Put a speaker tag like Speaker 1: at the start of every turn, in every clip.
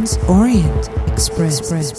Speaker 1: Trans Orient Express. Trans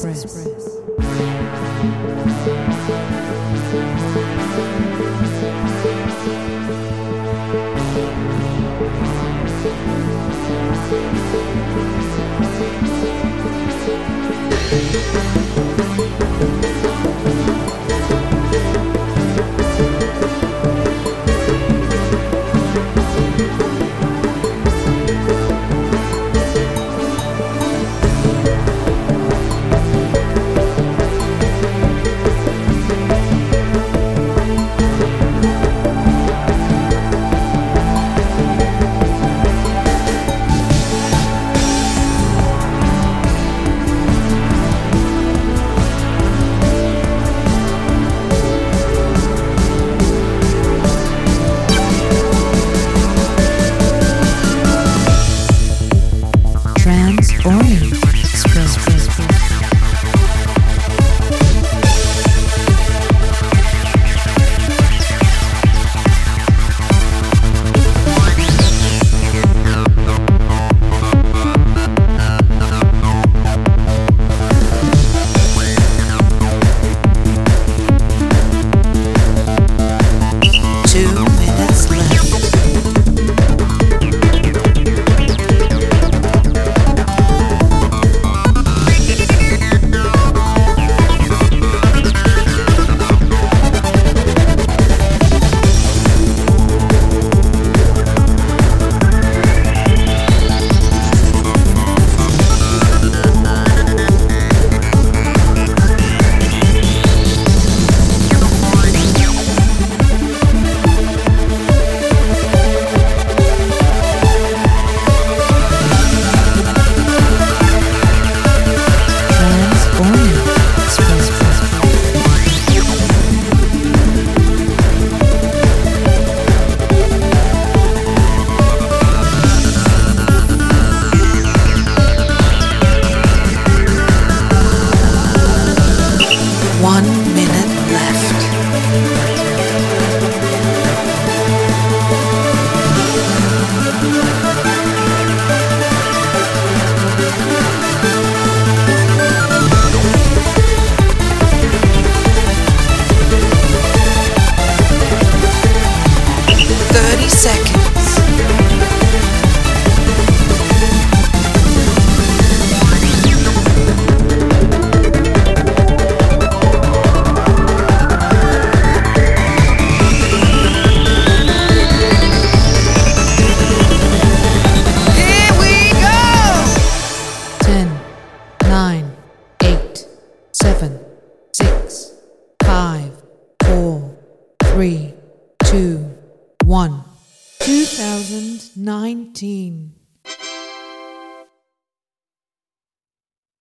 Speaker 1: 1, 2019.